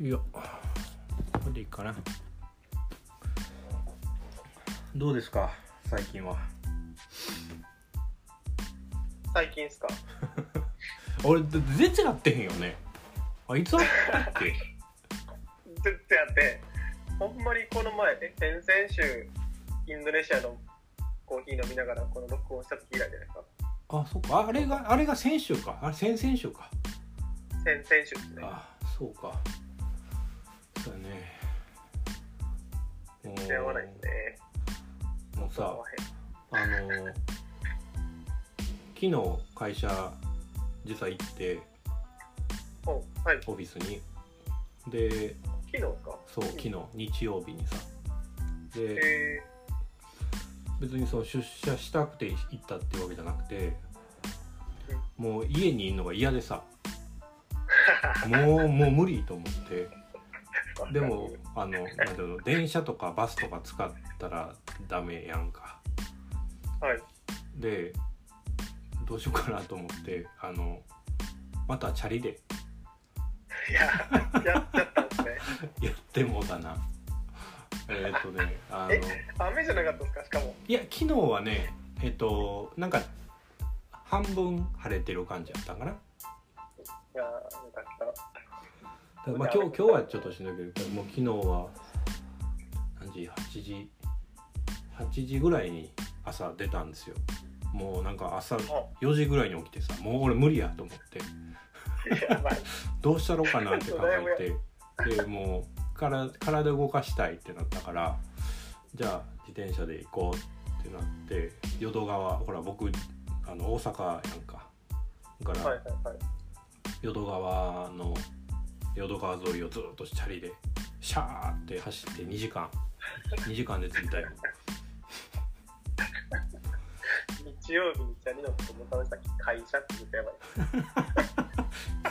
いやこれでいいかな。どうですか？最近は。最近っすか？俺全然やってへんよね。あいつあったっけ？ずっとやって。ほんまにこの前え先々週インドネシアのコーヒー飲みながらこの録音した時以来じゃないですか？あそっか。あれがあれが先週か。あれ先々週か。先々週ですね。あそうかもう全然合わないですねもうさあの昨日会社実は行っておはい。オフィスに。で昨日か？そう昨日日曜日にさ。でえ別にその出社したくて行ったっていうわけじゃなくてもう家にいるのが嫌でさ。もうもう無理と思ってー、でもあのなんていうの？電車とかバスとか使ったらダメやんか。はい。でどうしようかなと思ってあのまたチャリで。いややっちゃったんですね。やってもうだな。えっとねあのえ雨じゃなかったですか？しかも。いや昨日はねえっとなんか半分晴れてる感じやったんかな。いやよかったまあ今日今日はちょっとしんどいけどもう昨日は何時？8時？8時ぐらいに朝出たんですよ。もうなんか朝4時ぐらいに起きてさもう俺無理やと思って。どうしたろうかなって考えて。でもうから体動かしたいってなったからじゃあ自転車で行こうってなって淀川ほら僕あの大阪やんか。だから、淀川の淀川沿いをずっとチャリでシャーって走って2時間。2時間で着いたよ。日曜日にチャリのことも楽しさ会社って言うとやばい。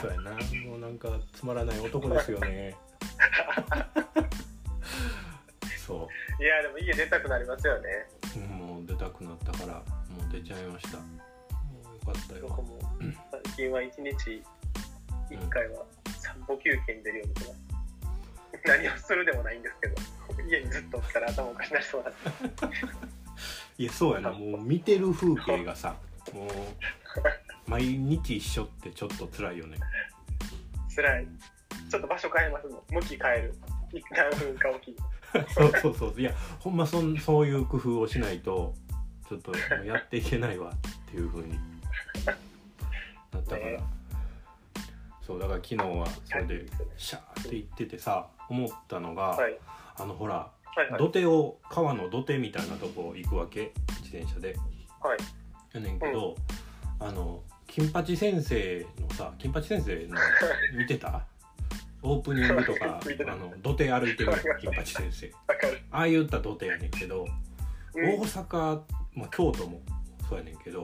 そうやな。もうなんかつまらない男ですよね。そいやでも家出たくなりますよね。うもう出たくなったからもう出ちゃいました。もうよかったよ。僕も最近は1日1回は散歩休憩に出るようにしてます何をするでもないんですけど。家にずっとおったら頭おかしなりそうなんでいやそうやな。もう見てる風景がさもう毎日一緒ってちょっと辛いよね。辛い。ちょっと場所変えますもん。向き変える。何分かおき。に そうそうそう。いやほんまそんそういう工夫をしないとちょっとやっていけないわっていう風になったから、ねそうだから昨日はそれでシャーって行っててさ思ったのが、はい。あのほらはいはい。土手を川の土手みたいなとこ行くわけ？自転車で。はい。やねんけど、あの金八先生のさ金八先生の見てた？オープニングとか あの土手歩いてる金八先生。ああ言った土手やねんけど、うん。大阪、まあ、京都もそうやねんけど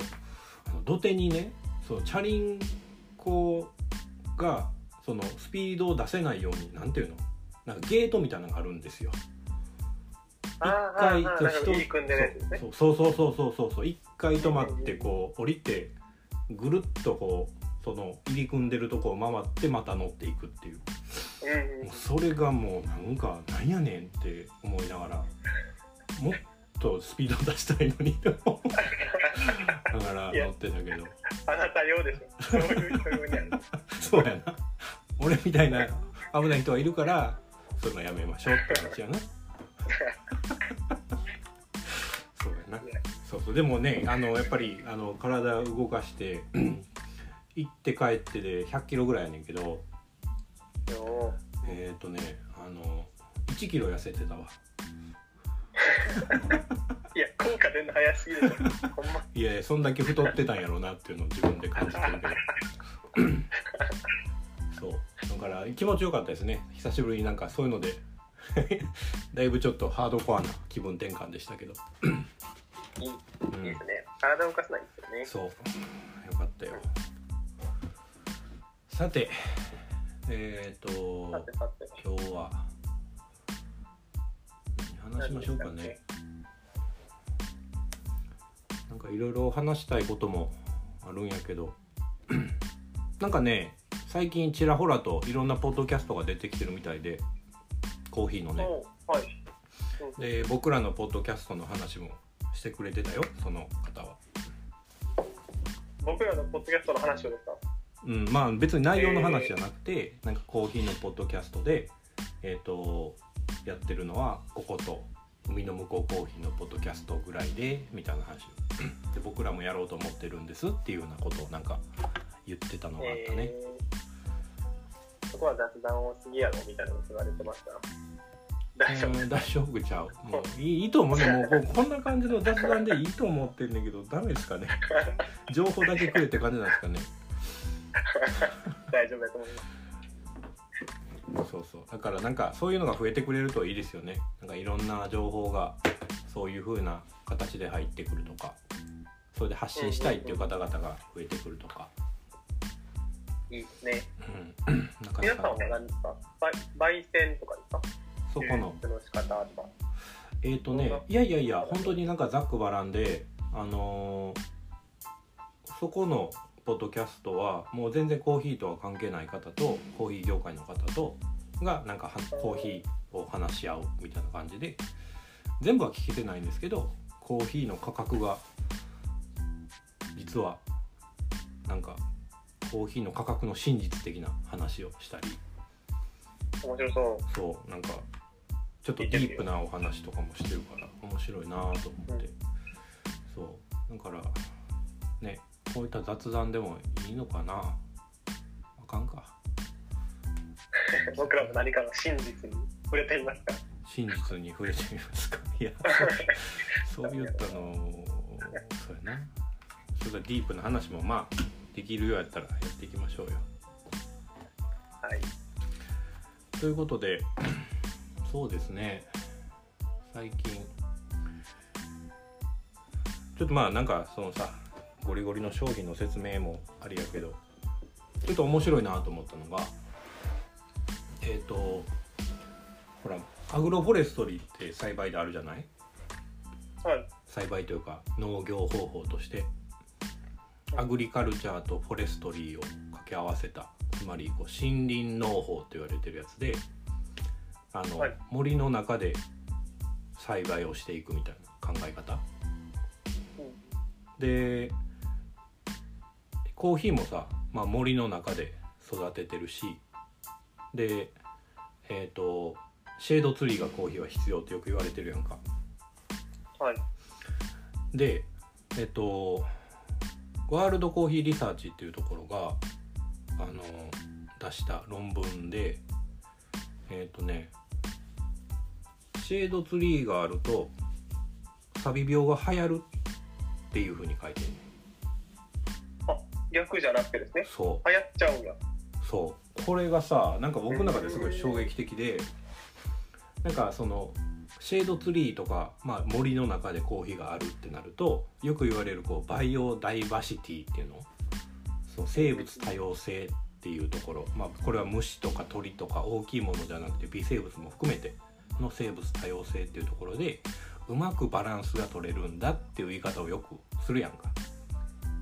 あの土手にねそうチャリンコがそのスピードを出せないようになんていうの？なんかゲートみたいなのがあるんですよ。あー一回あーあーなんか人ね。そうそうそうそうそうそう一回止まってこう降りてぐるっとこうその入り組んでるとこを回ってまた乗っていくっていう。もうそれがもうなんかなんやねんって思いながらもっとスピード出したいのに だから乗ってたけど。あなたようでしょ。そういう人にある そうやな。俺みたいな危ない人がいるからそういうのやめましょうって話やな。そうやな。そうそう。でもねあのやっぱりあの体動かして 行って帰ってで100キロぐらいやねんけど。よえっ、ー、とねあの1キロ痩せてたわ いや効果出るの早すぎるいやいやそんだけ太ってたんやろうなっていうのを自分で感じてるけど。そう。だから気持ちよかったですね。久しぶりになんかそういうので だいぶちょっとハードコアな気分転換でしたけど、いいいうんいですね。体を動かすのはいいですよね。そう。よかったよ。さてえっ、ー、と今日は何話しましょうかねなんかいろいろ話したいこともあるんやけど。なんかね最近ちらほらといろんなポッドキャストが出てきてるみたいでコーヒーのね。おはい。で僕らのポッドキャストの話もしてくれてたよその方は。僕らのポッドキャストの話をですか？うんまあ別に内容の話じゃなくて、なんかコーヒーのポッドキャストでえっ、とやってるのはここと海の向こうコーヒーのポッドキャストぐらいでみたいな話 で僕らもやろうと思ってるんですっていうようなことをなんか言ってたのがあったね、えー。そこは雑談をすぎやろみたいなこと言われてました？大丈夫？うん大丈夫ちゃう。もういいいいと思う。ねもうこんな感じの雑談でいいと思ってんねんけどダメですかね？情報だけくれって感じなんですかね？大丈夫だと思います。そうそう。だからなんかそういうのが増えてくれるといいですよね。なんかいろんな情報がそういう風な形で入ってくるとか。それで発信したいっていう方々が増えてくるとか、いいですね。うん、なかなか皆さんは何ですか？焙焙煎とかですか？そこの。の仕方とか。えっ、とねいやいやいや本当になんかざっくばらんであのーそこのポッドキャストはもう全然コーヒーとは関係ない方とコーヒー業界の方とがなんかはコーヒーを話し合うみたいな感じで全部は聞けてないんですけどコーヒーの価格が実はなんかコーヒーの価格の真実的な話をしたり。面白そう。そうなんかちょっとディープなお話とかもしてるから面白いなと思って、そうだからねこういった雑談でもいいのかな。あかんか。僕らも何かの真実に触れてみますか。真実に触れてみますか。いやそういったの。そうやな。それからディープな話もまあできるようやったらやっていきましょうよ。はい。ということで そうですね。最近ちょっとまあなんかそのさゴリゴリの商品の説明もありやけどちょっと面白いなと思ったのがえっ、とほらアグロフォレストリーって栽培であるじゃない？はい。栽培というか農業方法としてアグリカルチャーとフォレストリーを掛け合わせたつまりこう森林農法と言われてるやつであの、はい。森の中で栽培をしていくみたいな考え方。うん。でコーヒーもさ、まあ、森の中で育ててるしでえっ、とシェードツリーがコーヒーは必要ってよく言われてるやんか。はい。でえっとワールドコーヒーリサーチっていうところがあの出した論文でえっとねシェードツリーがあるとサビ病が流行るっていうふうに書いてるね逆じゃなくてですね。そ流行っちゃうんや。うそうこれがさなんか僕の中ですごい衝撃的でなんかそのシェードツリーとか、まあ、森の中でコーヒーがあるってなるとよく言われるこうバイオダイバーシティっていうのその生物多様性っていうところ、まあ、これは虫とか鳥とか大きいものじゃなくて微生物も含めての生物多様性っていうところでうまくバランスが取れるんだっていう言い方をよくするやんか。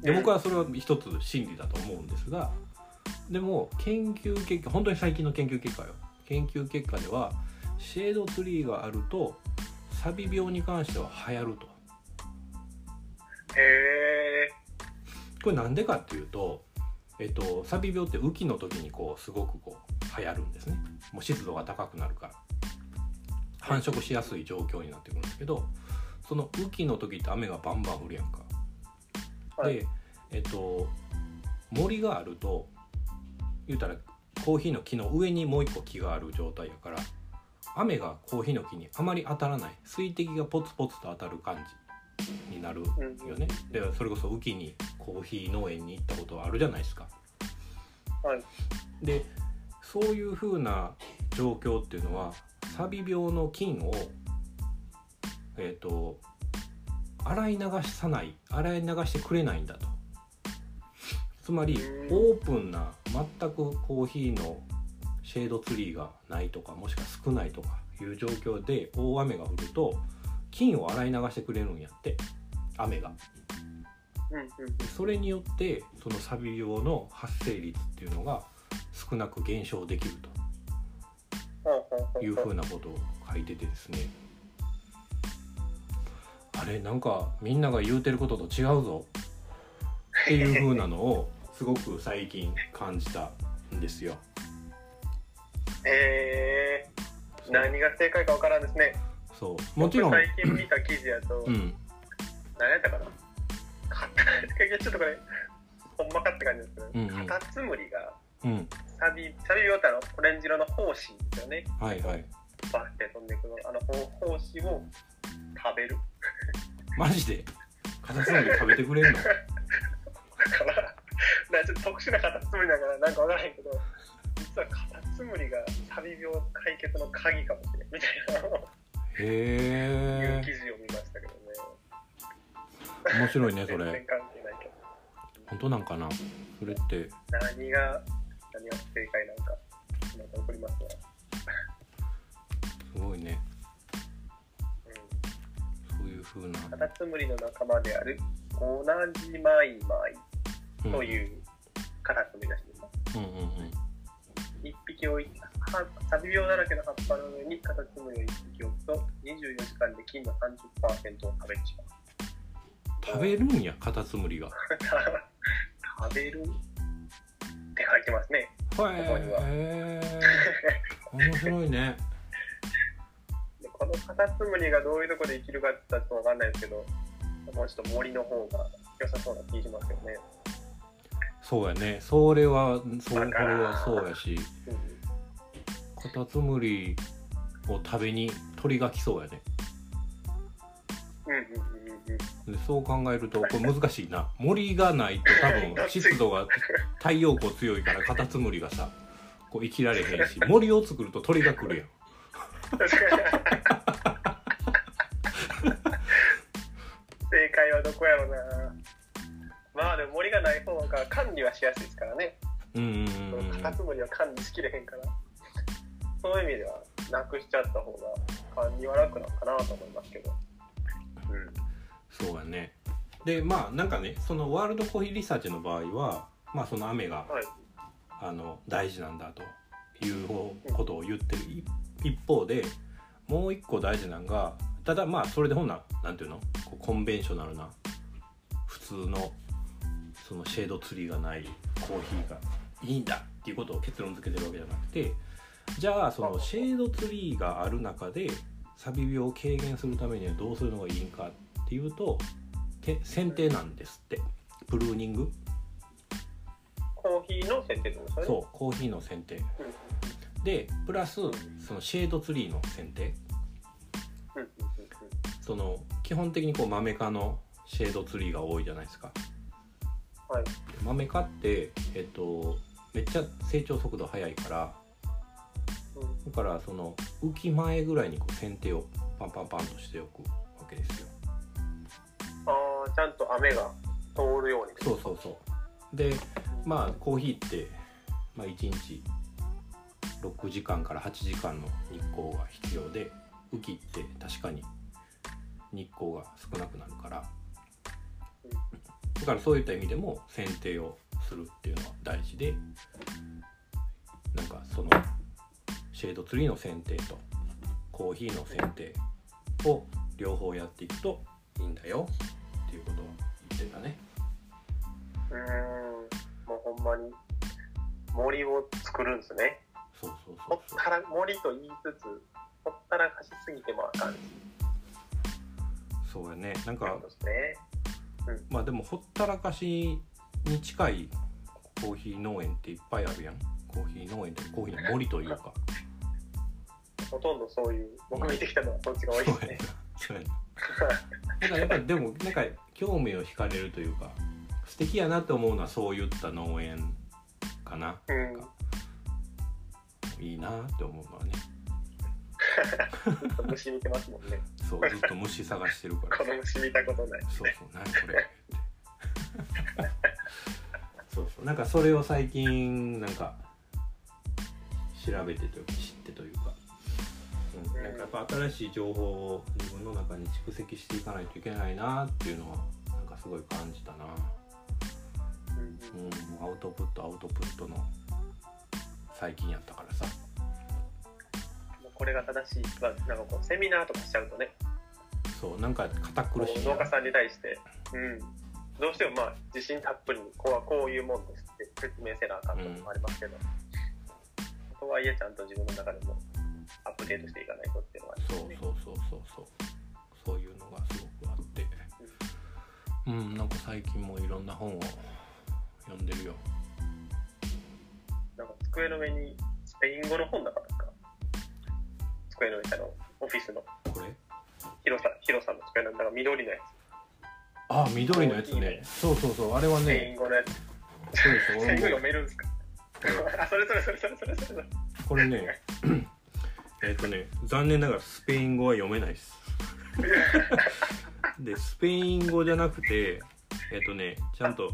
で僕はそれは一つ真理だと思うんですがでも研究結果本当に最近の研究結果よ。研究結果ではシェードツリーがあるとサビ病に関しては流行ると。へえ。これなんでかっていうと、えっと、サビ病って雨季の時にこうすごくこう流行るんですね。もう湿度が高くなるから。繁殖しやすい状況になってくるんですけどその雨季の時って雨がバンバン降るやんかはいでえっと森があると言うたらコーヒーの木の上にもう一個木がある状態やから雨がコーヒーの木にあまり当たらない。水滴がポツポツと当たる感じになるよね。でそれこそ雨季にコーヒー農園に行ったことあるじゃないですか。はい。でそういう風な状況っていうのはサビ病の菌をえっ、と洗い流さない洗い流してくれないんだと。つまりうんオープンな全くコーヒーのシェードツリーがないとかもしくは少ないとかいう状況で大雨が降ると菌を洗い流してくれるんやって雨が。それによってそのサビ病の発生率っていうのが少なく減少できると。いうふうなことを書いててですねあれなんかみんなが言うてることと違うぞ。っていうふうなのをすごく最近感じたんですよ。えー、何が正解かわからんですね。そう。もちろん最近見た記事やと、うん、何やったかな。ちょっとこれほんまかって感じですけど、うんうん、カタツムリが、うん、サビサビ病ってあのオレンジ色の胞子ですよね。はいはいバッて飛んでいくのあの胞子を食べる。マジで？カタツムリ食べてくれるの？だからなちょっと特殊なカタツムリだからなんか分からへんけど実はカタツムリがサビ病解決の鍵かもしれんみたいなへえ。いう記事を見ましたけどね。面白いねそれ。本当なんかな？それって。何が何が正解なんかまた送りますわすごいね、うん、そういうふうな。カタツムリの仲間であるオナジマイマイというカタツムリらしいです、うんうんうん。一匹をサビ病だらけの葉っぱの上にカタツムリを一匹置くと24時間で菌の30%を食べてしまう。食べるんやカタツムリが。食べるって書いてますね。へえ。面白いねこのカタツムリがどういうところで生きるかって言ったら分かんないですけどもうちょっと森の方が良さそうな気しますよね。そうやね。それはそれはそうやし、うん、カタツムリを食べに鳥が来そうやね。うんうん。でそう考えるとこれ難しいな。森がないと多分湿度が 太陽光強いからカタツムリがさこう生きられへんし森を作ると鳥が来るやん。正解はどこやろうな。まあでも森がない方が管理はしやすいですからね。うんカタツムリは管理しきれへんからそういう意味ではなくしちゃった方が管理は楽なのかなと思いますけど。うん。そうやね。でまあなんかねそのワールドコーヒーリサーチの場合はまあその雨が、はい、あの大事なんだということを言ってる。一方でもう一個大事なのがただまあそれでほんななんていうの？コンベンショナルな普通のそのシェードツリーがないコーヒーがいいんだっていうことを結論付けてるわけじゃなくてじゃあそのシェードツリーがある中でサビ病を軽減するためにはどうするのがいいんかっていうと剪定なんですって。プルーニング？コーヒーの剪定ですね。そうコーヒーの剪定、でプラスそのシェードツリーの剪定、その基本的にこうマメ科のシェードツリーが多いじゃないですか、はい、マメ科ってえっとめっちゃ成長速度速いから、だからその浮き前ぐらいにこう剪定をパンパンパンとしておくわけですよ。あちゃんと雨が通るように。そうそうそう。でまあコーヒーって、まあ、1日6時間から8時間の日光が必要で雨季って確かに日光が少なくなるからだからそういった意味でも剪定をするっていうのは大事でなん。かそのシェードツリーの剪定とコーヒーの剪定を両方やっていくといいん。だよっていうことを言ってたねうん。もうほん。まに森を作るん。ですねそうそうそうほったら森と言いつつほったらかしすぎてもあかんそうやね。なんか、ね。うん、まあでもほったらかしに近いコーヒー農園っていっぱいあるやん。コーヒー農園ってコーヒーの森というか。ほとんどそういう僕見てきたのはそっちが多いですね。そうやね。なんかやっぱりでもなんか興味を惹かれるというか素敵やなって思うのはそういった農園かな,、うん、いいなって思うのはね。虫見てますもんねそうずっと虫探してるから。この虫見たことない。そうそう何これ。そうそう。なんかそれを最近なんか調べてというか知ってというか。うん、なんかやっぱ新しい情報を自分の中に蓄積していかないといけないなっていうのはなんかすごい感じたな、うん、アウトプットアウトプットの最近やったからさ。これが正しい、まあ、なんかこうセミナーとかしちゃうとね。そうなんか堅苦しい農家さんに対して、うん、どうしてもまあ自信たっぷりにこうはこういうもんですって説明せなあかんともありますけど、うん、とはいえちゃんと自分の中でもアップデートしていかないとっていうのは、ね、そうそうそうそうそう。そういうのがすごくあって。うん、うん、なんか最近もいろんな本を読んでるよなんか机の上にスペイン語の本なかったか机の上のオフィスの。これ？広さ広さの机なんだか緑のやつ。あ緑のやつね。そうそうそうあれはね。スペイン語のやつ。そうですスペイン語読めるんですか？あそれそれそれそれそれそれ。これね えっとね残念ながらスペイン語は読めないです。でスペイン語じゃなくてえっとねちゃんと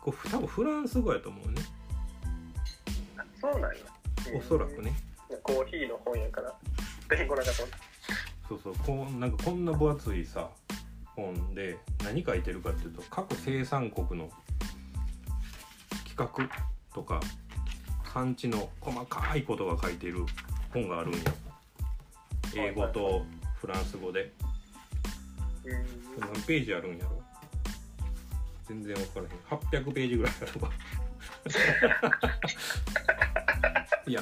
こう多分フランス語やと思うねそうなんや。おそらくね。コーヒーの本やから。そうそう。こうなんかこんな分厚いさ本で何書いてるかっていうと各生産国の企画とか産地の細かいことが書いてる本があるんよ。英語とフランス語で。何ページあるんやろ。全然分からへん。800ページぐらいあるわいや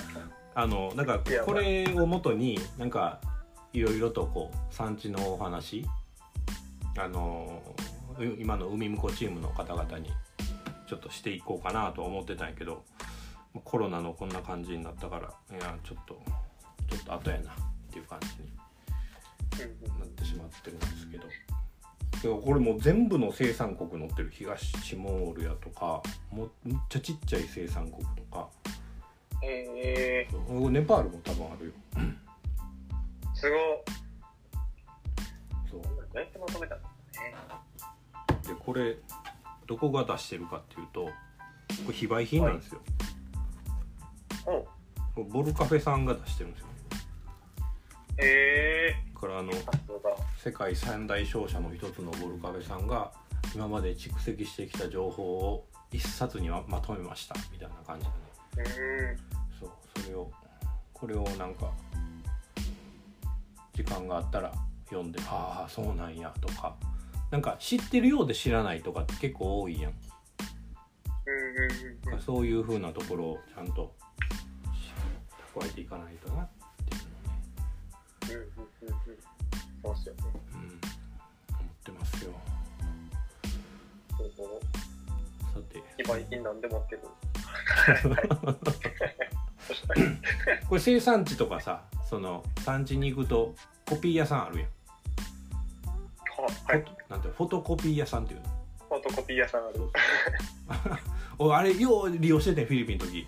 あのなんかこれをもとになんかいろいろとこう産地のお話あの今の海婿チームの方々にちょっとしていこうかなと思ってたんやけどコロナのこんな感じになったからいやちょっとちょっと後やなっていう感じになってしまってるんですけど。これもう全部の生産国載ってる東チモールやとかもめっちゃちっちゃい生産国とか。えー、ネパールも多分あるよ。すごそう。どうやってまとめたんね。でこれどこが出してるかっていうとこれ非売品なんですよ、はい、ボルカフェさんが出してるんですよ。へえー、からあの世界三大商社の一つのボルカフェさんが今まで蓄積してきた情報を一冊にはまとめました。みたいな感じでね。そう。それをこれをなんか時間があったら読んで「ああそうなんや」とか。なんか知ってるようで知らないとかって結構多いやん。そういうふうなところをちゃんと蓄えていかないとなっ。そうっすよね。うん、思ってますよ。さて。非売品なんでもけど。これ生産地とかさその産地に行くとコピー屋さんあるやん。はい、なんてフォトコピー屋さんっていうのフォトコピー屋さんある おあれよう利用しててフィリピンの時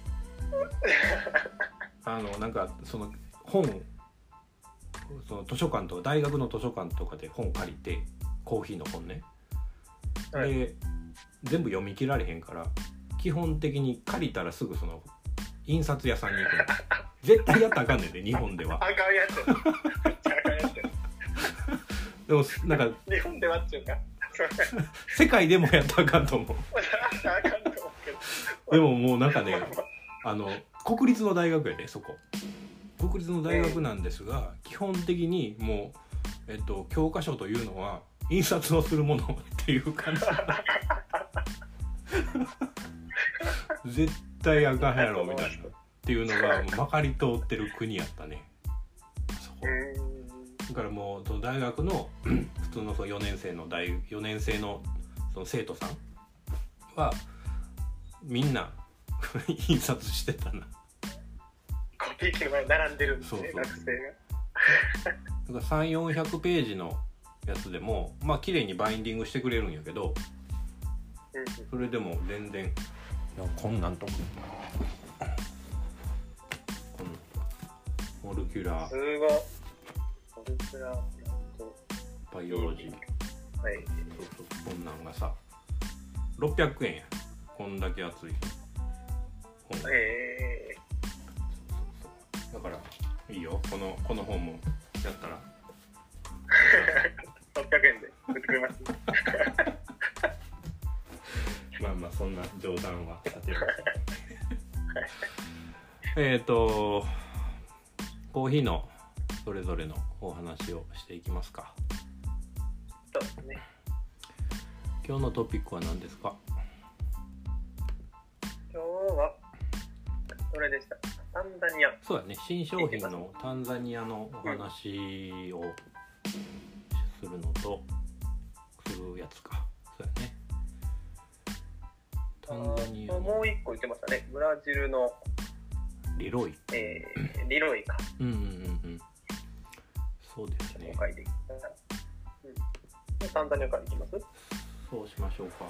あのなんかその本その図書館とか大学の図書館とかで本借りてコーヒーの本ね、はい、で全部読み切られへんから基本的に借りたらすぐその印刷屋さんに行くの。絶対やったらあかんねんで日本では。あかんやつ。でもなんか日本ではっていうか。世界でもやったらあかんと思う。でももうなんかねあの国立の大学やでそこ国立の大学なんですが、基本的にもう、えっと、教科書というのは印刷をするもの っていう感じ 絶対あかんやろみたいな。っていうのがまかり通ってる国やったね。そこ。だからもう大学の 普通のその4年生の大4年生のその生徒さんはみんな 印刷してたなコピー機の前に並んでるんですね学生が。だから3400ページのやつでもまあ綺麗にバインディングしてくれるんやけど、それでも全然こんなんとかこのモルキュラー。すごい。ルプラバイオロジー。はいそうそうこんなんがさ600円や。こんだけ厚い。本へえだからいいよ。このこの本もやったら。600円で売ってくれます。まあまあそんな冗談はさておき。えっとコーヒーのそれぞれのお話をしていきますか。そうですね。今日のトピックは何ですか？今日はどれでした？タンザニア。そうやね。新商品のタンザニアのお話をするのと、するやつか。そうやね。タンザニアのもう一個言ってましたね。ブラジルのリロイ。えー、リロイか。うんうんうんうん。そうですね。紹介できたら、うん、タンザニアからいきます？そうしましょうか。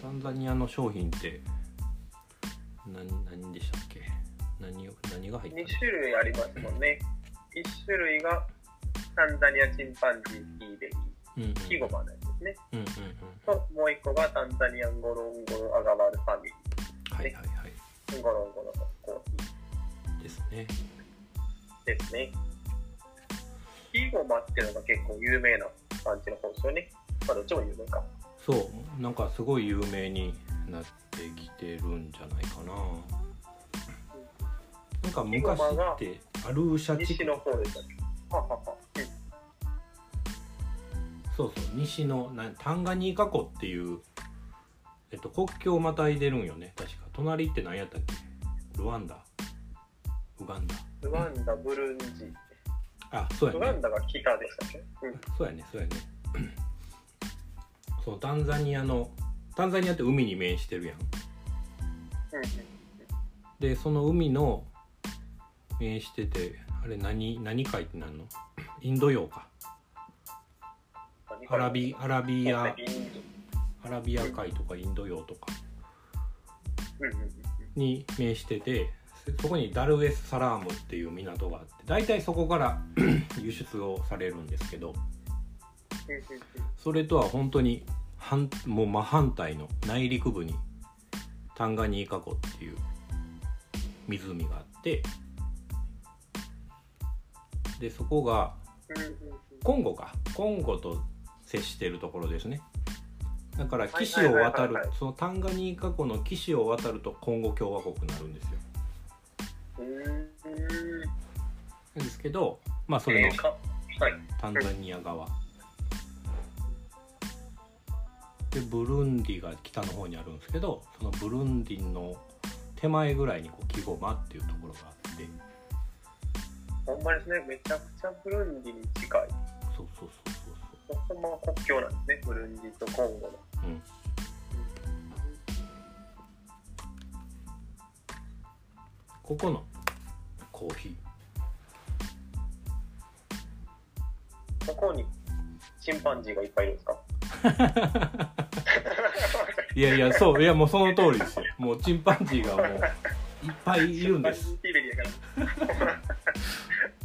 タンザニアの商品って何何でしたっけ？何を何が入って2る種類ありますもんね。1種類がタンザニアチンパンジーキーベリうんうん。ーキゴマのやつですね。うんうんうん。ともう一個がタンザニアンゴロンゴロアガワルファミはいはいはい。リーゴロンゴロのコーヒですね。ーですね。キゴマっていうのが結構有名な感じの方ですよね。まあどっちも有名か。そう。なんかすごい有名になってきてるんじゃないかな。なんか昔ってアルーシャ地？区西の方でしたっけ？はははそうそう西のなタンガニーカ湖っていう、えっと、国境をまたいでるんよね。確か。隣って何やったっけ？ルワンダ？ウガンダ？ウガンダブルンジ。あそうやね。ウガンダが北でしたっけ？うん。そうやねそうやね。そうタンザニアのタンザニアって海に面してるやん。でその海の面しててあれ何何海ってなんの？インド洋か。アラビアラビアアラビア。海とかインド洋とか。に面しててそこにダルエスサラームっていう港があって大体そこから 輸出をされるんですけどそれとは本当に反もう真反対の内陸部にタンガニーカ湖っていう湖があってでそこがコンゴか。コンゴと接してるところですね。だからはい岸を渡るそのタンガニーカ湖の岸を渡るとコンゴ共和国になるんですよ。なんですけどまあそれのタンザニア側でブルンディが北の方にあるんですけどそのブルンディの手前ぐらいにこうキゴマっていうところがあって。ほんまですねめちゃくちゃブルンディに近い。そうそうそうそうほんま国境なんですねブルンディとコンゴの。そううん。ここのコーヒここにチンパンジーがいっぱいいるんですか？ーいやいやそういやもうその通りですよ。もうチンパンジーがもういっぱいいるんです。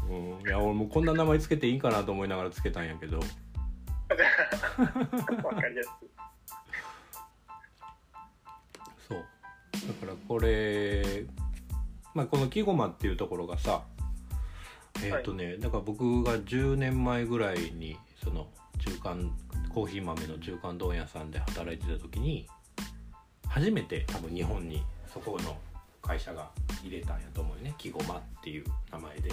うん、いや俺もこんな名前つけていいかなと思いながらつけたんやけど。そう。だからこれまあこの木駒っていうところがさえっ、とね、だから僕が10年前ぐらいにその中間コーヒー豆の中間問屋さんで働いてた時に初めて多分日本にそこの会社が入れたんやと思うよね。木駒っていう名前で。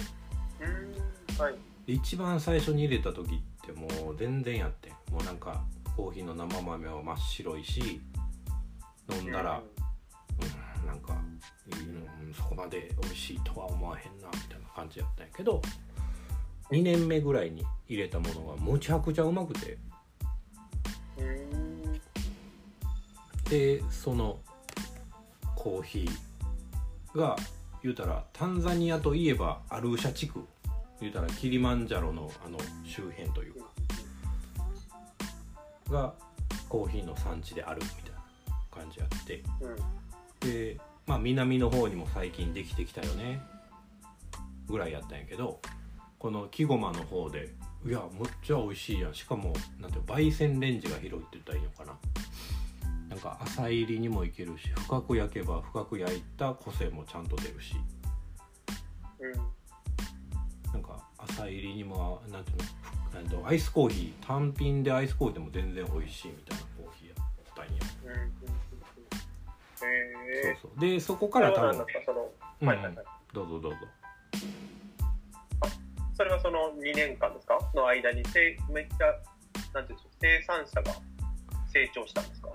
はい。で一番最初に入れた時ってもう全然やってもうなんかコーヒーの生豆は真っ白いし飲んだら、うん、なんか、うん、そこまで美味しいとは思わへんなみたいな感じやったんやけど2年目ぐらいに入れたものがむちゃくちゃうまくて。でそのコーヒーが言うたらタンザニアといえばアルーシャ地区言うたらキリマンジャロのあの周辺というかがコーヒーの産地であるみたいな感じあって。うん。でまあ南の方にも最近できてきたよねぐらいやったんやけどこの木駒の方で。いやむっちゃ美味しいやん。しかもなんていうの焙煎レンジが広いって言ったらいいのかな。なんか浅入りにもいけるし深く焼けば深く焼いた個性もちゃんと出るし。うん。なんか浅入りにもなんていうのアイスコーヒー。単品でアイスコーヒーでも全然美味しいみたいなコーヒーやったんや。うんえそうそう。でそこから多分何ですかそのうん、はいはいはい。どうぞどうぞそれはその2年間ですか？の間にせめっちゃなんていうんでしょう生産者が成長したんですか？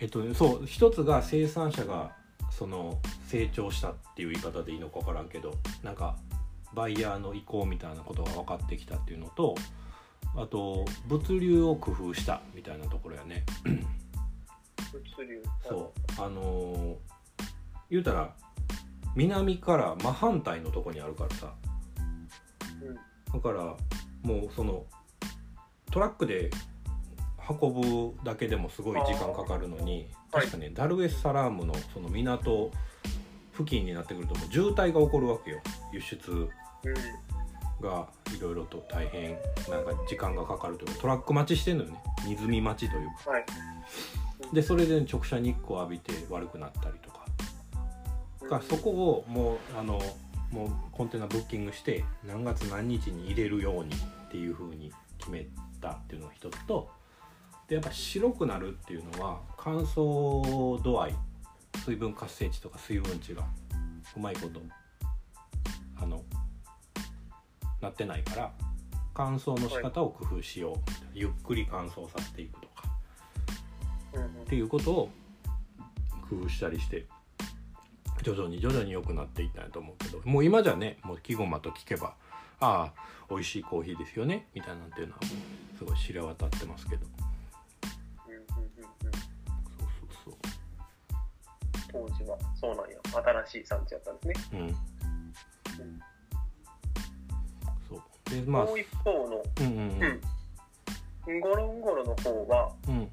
えっとそう一つが生産者がその成長したっていう言い方でいいのか分からんけどなんかバイヤーの意向みたいなことが分かってきたっていうのとあと物流を工夫したみたいなところやね。物流。そう。あのー、言うたら南から真反対のとこにあるからさ、うん、だからもうそのトラックで運ぶだけでもすごい時間かかるのに確かね、はい、ダルエスサラームのその港付近になってくるともう渋滞が起こるわけよ。輸出がいろいろと大変なんか時間がかかるというかトラック待ちしてんのよね。荷積み待ちというか、はい、でそれで直射日光浴びて悪くなったりとか。かそこをもうあのもうコンテナブッキングして何月何日に入れるようにっていうふうに決めたっていうのが一つとでやっぱ白くなるっていうのは乾燥度合い水分活性値とか水分値がうまいことあのなってないから乾燥の仕方を工夫しよう、ゆっくり乾燥させていくとか、っていうことを工夫したりして徐々に徐々に良くなっていったんやと思うけどもう今じゃねもう木ごまと聞けばああ美味しいコーヒーですよねみたいなんていうのはすごい知れ渡ってますけど。そうそうそう当時はそうなんや。新しい産地やったんですね。うん、うん。でまあもう一方の、うんうんうん。うん、ゴロンゴロの方は、うん、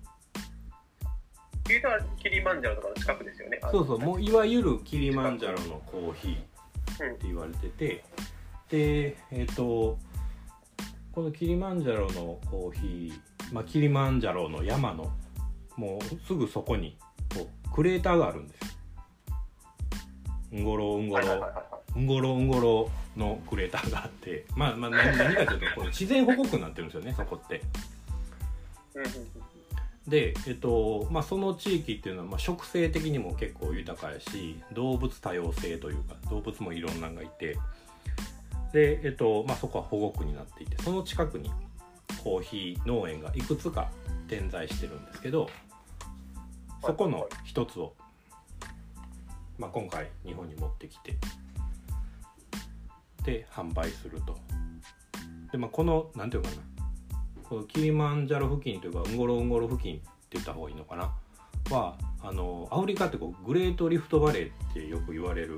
言うたらキリマンジャロとかの近くですよねそうそうもういわゆるキリマンジャロのコーヒーって言われてて、うん、でえっ、ー、とこのキリマンジャロのコーヒー、まあ、キリマンジャロの山のもうすぐそこにこうクレーターがあるんですよ。んごろうんごろ、うんごろうんごろのクレーターがあってまあまあ何何かというとこう自然保護区になってるんですよねそこって。で、えっとまあ、その地域っていうのは、まあ、植生的にも結構豊かやし動物多様性というか動物もいろんなのがいてで、えっとまあ、そこは保護区になっていてその近くにコーヒー農園がいくつか点在してるんですけどそこの一つを、まあ、今回日本に持ってきてで販売すると。でまあ、この何て言うかなこのキリマンジャロ付近というかウンゴロウンゴロ付近って言った方がいいのかな？はあのアフリカってこうグレートリフトバレーってよく言われる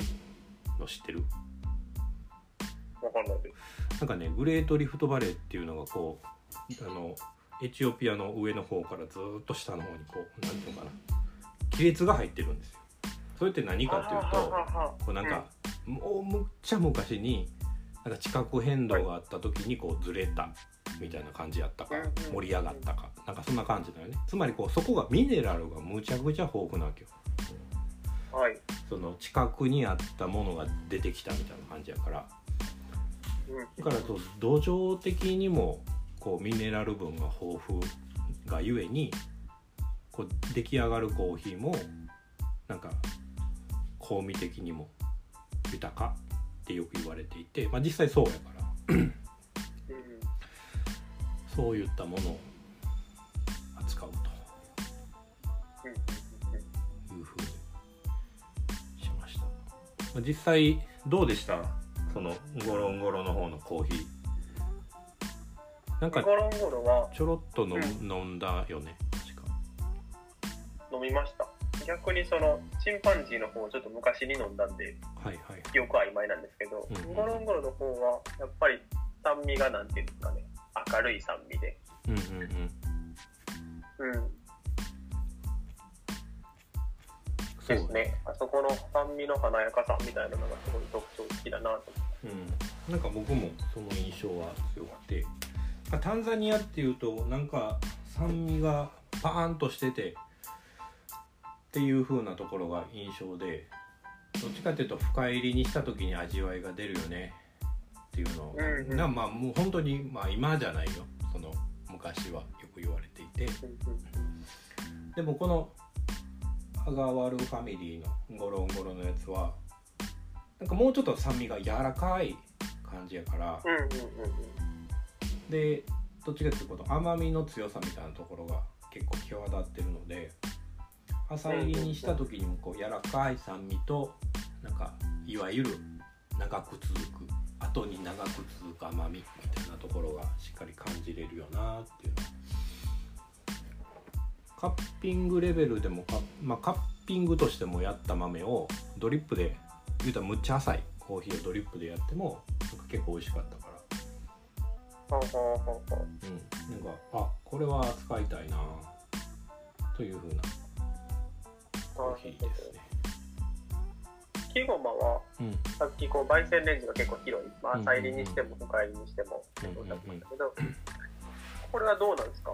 の知ってる？わかんないなんかねグレートリフトバレーっていうのがこうあのエチオピアの上の方からずっと下の方にこう何ていうのかな？亀裂が入ってるんですよ。それって何かっていうとこうなんか、もうむっちゃ昔になんか地殻変動があった時にこうずれたみたいな感じやったか盛り上がったか。なんかそんな感じだよね。つまりこうそこがミネラルがむちゃくちゃ豊富なわけよ。はい、その近くにあったものが出てきたみたいな感じやから。だからと土壌的にもこうミネラル分が豊富がゆえにこう出来上がるコーヒーもなんか香味的にも豊かってよく言われていて、まあ、実際そうやからそういったものを扱うというふうにしました。実際どうでした？そのゴロンゴロの方のコーヒー。なんかゴロンゴロはちょろっと飲,、飲んだよね確か。飲みました。逆にそのチンパンジーの方をちょっと昔に飲んだんで、はいはい、よく曖昧なんですけど、うんうん、ゴロンゴロの方はやっぱり酸味がなんていうんですかね明るい酸味で。うんうんうん。うん。ですね。あそこの酸味の華やかさみたいなのがすごい特徴的だなと。うん。なんか僕もその印象は強くて、タンザニアっていうとなんか酸味がパーンとしててっていう風なところが印象で、どっちかっていうと深入りにした時に味わいが出るよねっていうのが、うんうん、まあもう本当にまあ今じゃないよ。その昔はよく言われていて。でもこのアガワルファミリーのゴロンゴロのやつはなんかもうちょっと酸味が柔らかい感じやから、でどっちかっていうと甘みの強さみたいなところが結構際立ってるので浅入りにした時にもこう柔らかい酸味となんかいわゆる長く続く後に長く続く甘みみたいなところがしっかり感じれるよなっていうの。カッピングレベルでもカ,、まあ、カッピングとしてもやった豆をドリップで言うたらむっちゃ浅いコーヒーをドリップでやっても結構美味しかったから。うん。なんかあこれは使いたいなというふうなコーヒーですね。木ごまは、うん、さっきこう焙煎レンジが結構広い、まあ、浅入りにしても深入りにしてもっておっしゃってましたけど、これはどうなんですか？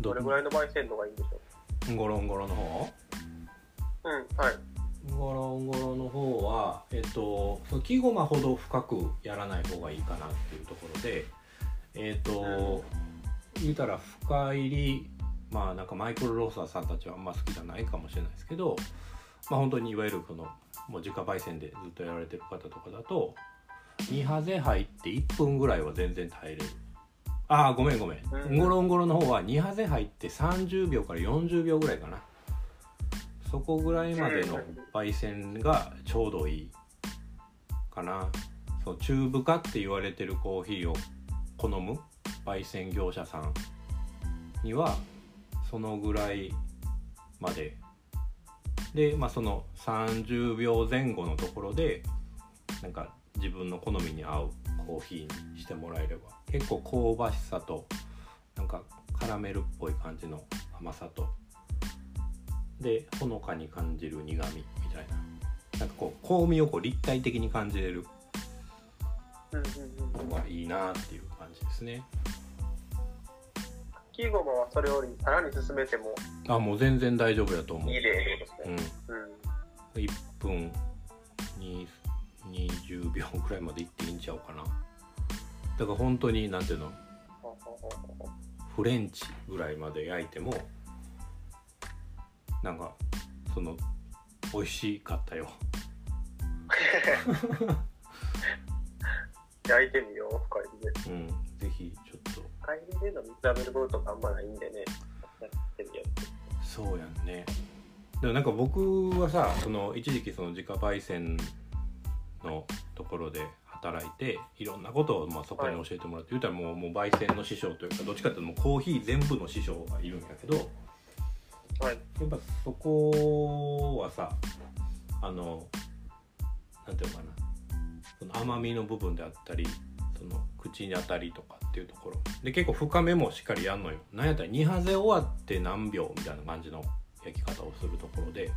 どれぐらいの焙煎度がいいんでしょう？ゴロンゴロの方？うんはい。ゴロンゴロの方はえっと木ごまほど深くやらない方がいいかなっていうところでえっと、うん、言うたら深入りまあなんかマイクロローサーさんたちはあんま好きじゃないかもしれないですけどまあ本当にいわゆるこのもう自家焙煎でずっとやられてる方とかだと2ハゼ入って1分ぐらいは全然耐えれる。ああごめんごめん、うん、ゴロンゴロの方は2ハゼ入って30秒から40秒ぐらいかな。そこぐらいまでの焙煎がちょうどいいかな。そう中深って言われてるコーヒーを好む焙煎業者さんにはそのぐらいまでで、まあ、その30秒前後のところでなんか自分の好みに合うコーヒーにしてもらえれば結構香ばしさとなんかカラメルっぽい感じの甘さとでほのかに感じる苦みみたいななんかこう香味をこう立体的に感じれるのがいいなっていう感じですね。キーゴマはそれよりさらに進めてもあもう全然大丈夫やと思う。いいですね、うん、うん、1分20秒ぐらいまでいっていいんちゃうかな。だから本当になんていうの？フレンチぐらいまで焼いてもなんかその美味しかったよ。焼いてみよう深いで。うん。ぜひちょっと深いでの見比べることがあんまないんでね。そうやんね。でもなんか僕はさその一時期その自家焙煎のところで働いていろんなことをまあそこに教えてもらって、はい、言うたらもうもう焙煎の師匠というかどっちかっていうともうコーヒー全部の師匠がいるんやけどはい、やっぱそこはさあのなんていうのかな。その甘みの部分であったりその口に当たりとかっていうところ。で結構深めもしっかりやんのよ。なんやったら2ハゼ終わって何秒みたいな感じの焼き方をするところで。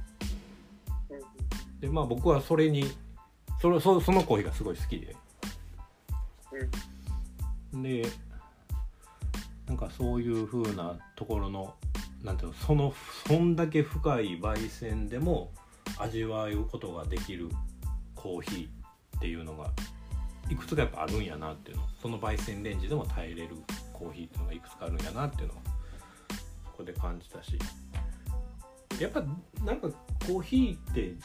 でまあ僕はそれにそれそそのコーヒーがすごい好きで。でなんかそういう風なところのなんていうのそのそんだけ深い焙煎でも味わうことができるコーヒーっていうのがいくつかやっぱあるんやなっていうの。その焙煎レンジでも耐えれるコーヒーっていうのがいくつかあるんやなっていうのはそこで感じたし。やっぱなんかコーヒーって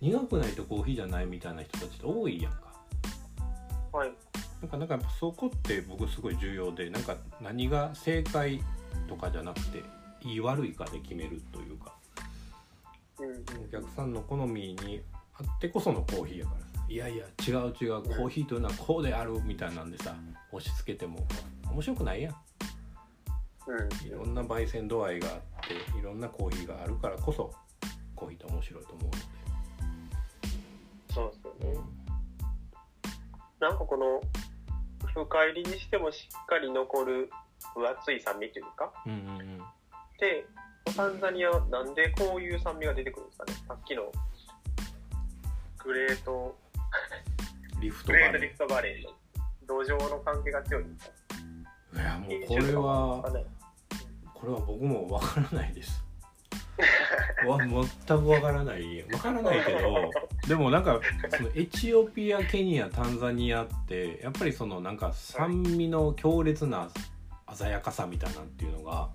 苦くないとコーヒーじゃないみたいな人たちって多いやんか。はい。なんかなんかそこって僕すごい重要でなんか何が正解とかじゃなくていい悪いかで決めるというか、うん、お客さんの好みにあってこそのコーヒーやからさいやいや違う違うコーヒーというのはこうであるみたいなんでさ押し付けても面白くないやん、うん、いろんな焙煎度合いがあっていろんなコーヒーがあるからこそコーヒーって面白いと思うので。そうですよね、うん、なんかこの深入りにしてもしっかり残る分厚い酸味というか、うんうんうん、でタンザニアはなんでこういう酸味が出てくるんですかね。さっきのグレートリフトバレー。グレートリフトバレーの土壌の関係が強いんですかいやもうこれは、ね、これは僕もわからないです。わ全くわからない。わからないけどでもなんかそのエチオピアケニアタンザニアってやっぱりそのなんか酸味の強烈な鮮やかさみたいなっていうのが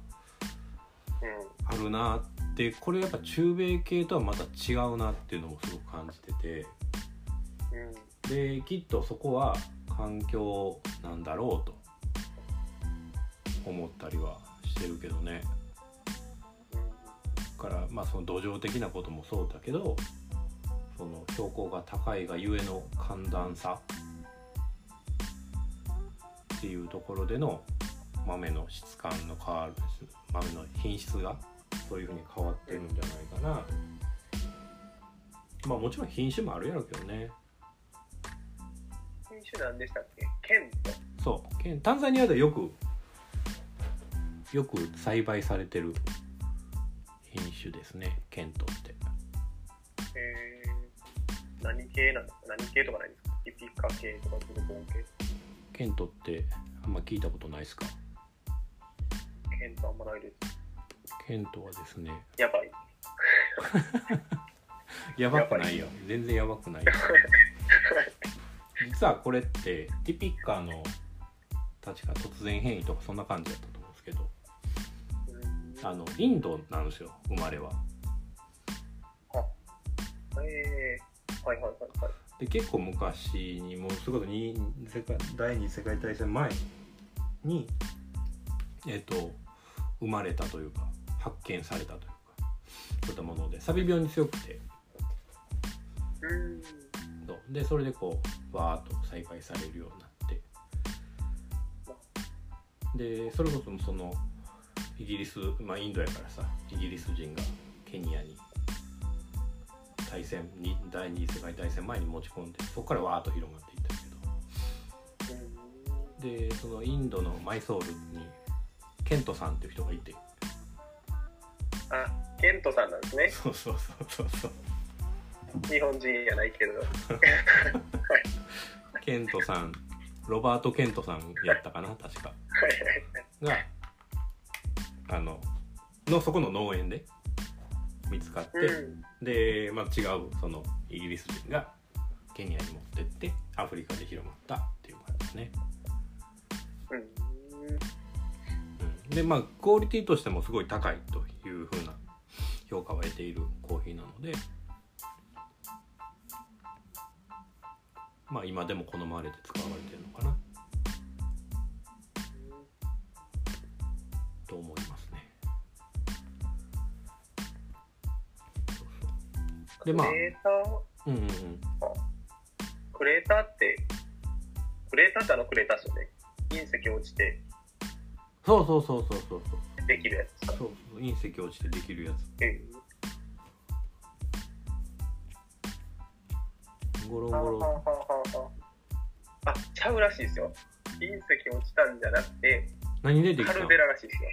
あるなっでこれやっぱ中米系とはまた違うなっていうのもすごく感じてて、うん、できっとそこは環境なんだろうと思ったりはしてるけどね。からまあその土壌的なこともそうだけどその標高が高いがゆえの寒暖差っていうところでの豆の質感の変わるです。豆の品質がそういうふうに変わってるんじゃないかな。まあもちろん品種もあるやろうけどね。種なんでしたっけ？ケン。トそう。ケン。タンザニアでよくよく栽培されてる品種ですね。ケントって。えー、何系なんですか？何系とかないですか？ピピカ系とかブルボン系。ケントってあんま聞いたことないですか？ケントあんまないです。ケントはですね。やばい。やばくないよ。全然やばくないよ 実はこれってティピッカーの確か突然変異とかそんな感じだったと思うんですけどあのインドなんですよ生まれは。あえー、はいはいはいはい。で結構昔にもうそれこそ世界第二次世界大戦前にえっ、ー、と生まれたというか発見されたというかそういったものでサビ病に強くて。でそれでこうわーっと栽培されるようになって。でそれこそそのイギリスまあインドやからさイギリス人がケニアに大戦に第二次世界大戦前に持ち込んでそこからわーっと広がっていったけど。でそのインドのマイソールにケントさんっていう人がいて。あケントさんなんですね。そうそうそうそうそう日本人やないけど。ケントさん。ロバート・ケントさんやったかな確か。があののそこの農園で見つかって、うん、で、まあ、違うそのイギリス人がケニアに持ってってアフリカで広まったっていう感じですね。うん、でまあクオリティとしてもすごい高いというふうな評価を得ているコーヒーなのでまあ今でも好まれて使われてるのかな。と思います。でまあクレーター、うんうんうん、クレーターってクレーターってあのクレーターですよね隕石落ちて。そうそうそうそうそうそう。できるやつ。そうそう隕石落ちてできるやつ。えー、ゴロゴロ。ははははあちゃうらしいですよ。隕石落ちたんじゃなくて何でできた？カルデラらしいですよ。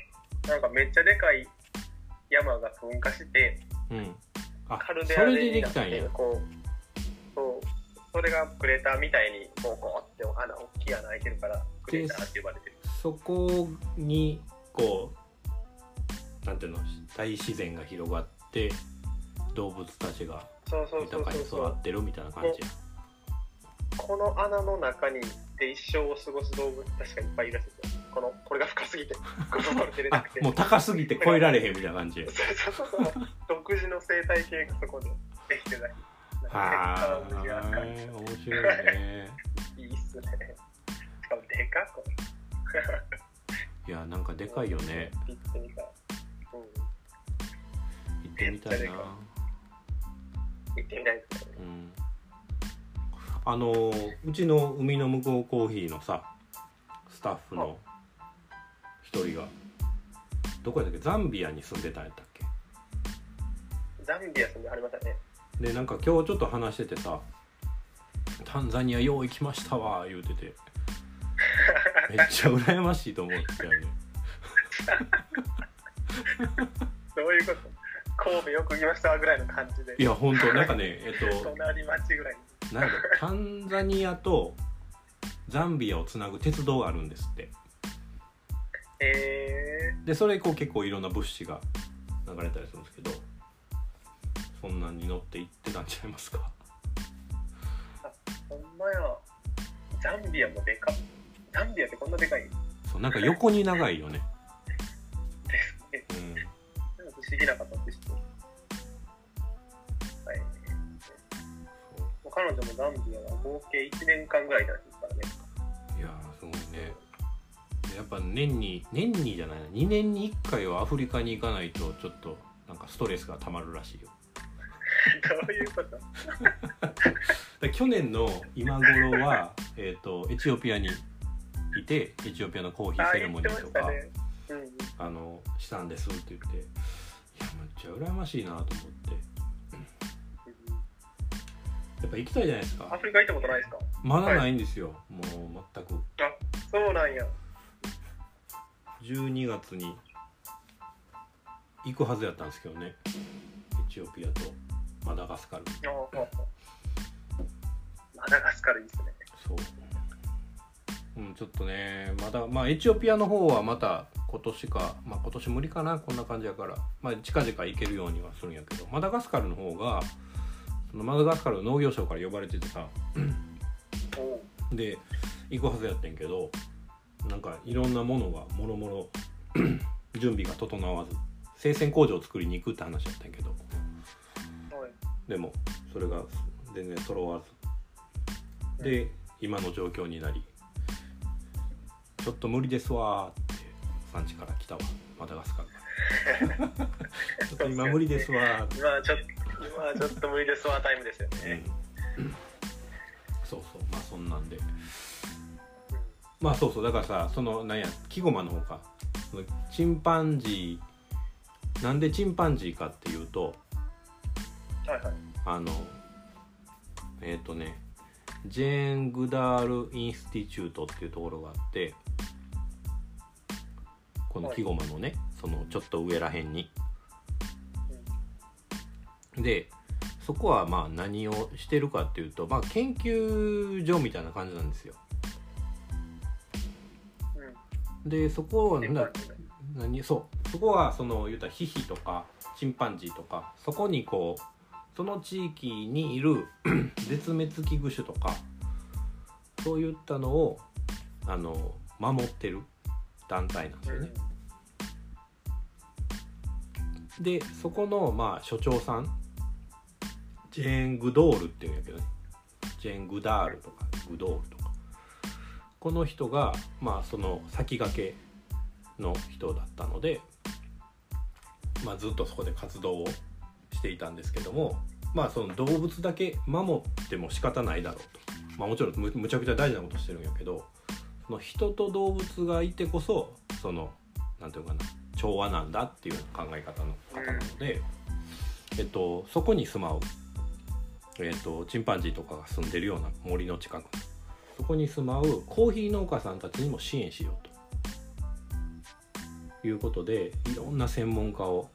なんかめっちゃでかい山が噴火してうん。カルデラでできたんや。こうそう。それがクレーターみたいにこうこうって穴大きい穴開いてるからクレーターって呼ばれてる。そこにこうなんていうの？大自然が広がって動物たちが豊かに育ってるみたいな感じ。やこの穴の中にで一生を過ごす動物確かいっぱいいるらしいですよ。このこれが深すぎてもう高すぎて越えられへんみたいな感じ。そうそうそう。独自の生態系がそこでできてない。はあ。面白いね。いいっすね。しかもでかこいやなんかでかいよね。行ってみたい、うん、行ってみたいな行ってみたいですね、うん、あのうちの海の向こうコーヒーのさスタッフの一人がどこやったっけ？ザンビアに住んでたんやったっけ？ザンビア住んではりましたね。でなんか今日ちょっと話しててさ「タンザニアよう行きましたわ」言うてて。めっちゃ羨ましいと思ってよね。どういうこと？神戸よく行きましたぐらいの感じで。いや本当なんかねえっと隣町ぐらい。なんかタンザニアとザンビアをつなぐ鉄道があるんですって。えでそれこう結構いろんな物資が流れたりするんですけどそんなに乗って行ってたんちゃいますか？あほんまや。ザンビアもでかザンビアってこんなでかい？そうなんか横に長いよね知りなかったって人。はい。彼女もダンビアは合計1年間ぐらいいたらからね。いやー、すごいね。やっぱ年に、年にじゃないな、2年に1回はアフリカに行かないと、ちょっと、なんかストレスがたまるらしいよ。どういうこと？去年の今頃は、えー、とエチオピアにいてエチオピアのコーヒーセレモニーとかあ、ねうん、あのしたんですって言ってめっちゃ羨ましいなと思って。やっぱ行きたいじゃないですか。アフリカ行ったことないですか？まだないんですよ、はい、もう全く。あそうなんや。12月に行くはずやったんですけどね。エチオピアとマダガスカル。マダガスカルいいっすね。そう。うんちょっとねまだまあエチオピアの方はまた今年かまあ今年無理かなこんな感じやから。まあ近々行けるようにはするんやけど。マダガスカルの方がそのマダガスカルの農業省から呼ばれててさ。で行くはずやってんけどなんかいろんなものがもろもろ 準備が整わず生鮮工場を作りに行くって話だったんやけど、はい、でもそれが全然揃わず。で今の状況になりちょっと無理ですわって産地から来たわマダガスカル。ちょっと今無理ですわ。今ちょっと今ちょっと無理ですわタイムですよね、うん、そうそうまあそんなんで。まあそうそうだからさそのなんや木駒の方か。チンパンジーなんでチンパンジーかっていうと、はいはい、あのえっ、ー、とねジェーン・グダール・インスティチュートっていうところがあってこの木駒のね、はい、そのちょっと上らへんに。でそこはまあ何をしてるかっていうと、まあ、研究所みたいな感じなんですよ。でそこはな何そうそこはその言うたらヒヒとかチンパンジーとかそこにこうその地域にいる 絶滅危惧種とかそういったのをあの守ってる団体なんですよね。でそこのまあ所長さんジェーン・グドールっていうんやけどね。ジェーン・グダールとかグドールとか。この人がまあその先駆けの人だったので、まあ、ずっとそこで活動をしていたんですけどもまあその動物だけ守っても仕方ないだろうと、まあ、もちろんむむちゃくちゃ大事なことしてるんやけどその人と動物がいてこそその何て言うかな。調和なんだっていう考え方の方なので、えっと、そこに住まう、えっと、チンパンジーとかが住んでるような森の近く。そこに住まうコーヒー農家さんたちにも支援しようと。いうことでいろんな専門家を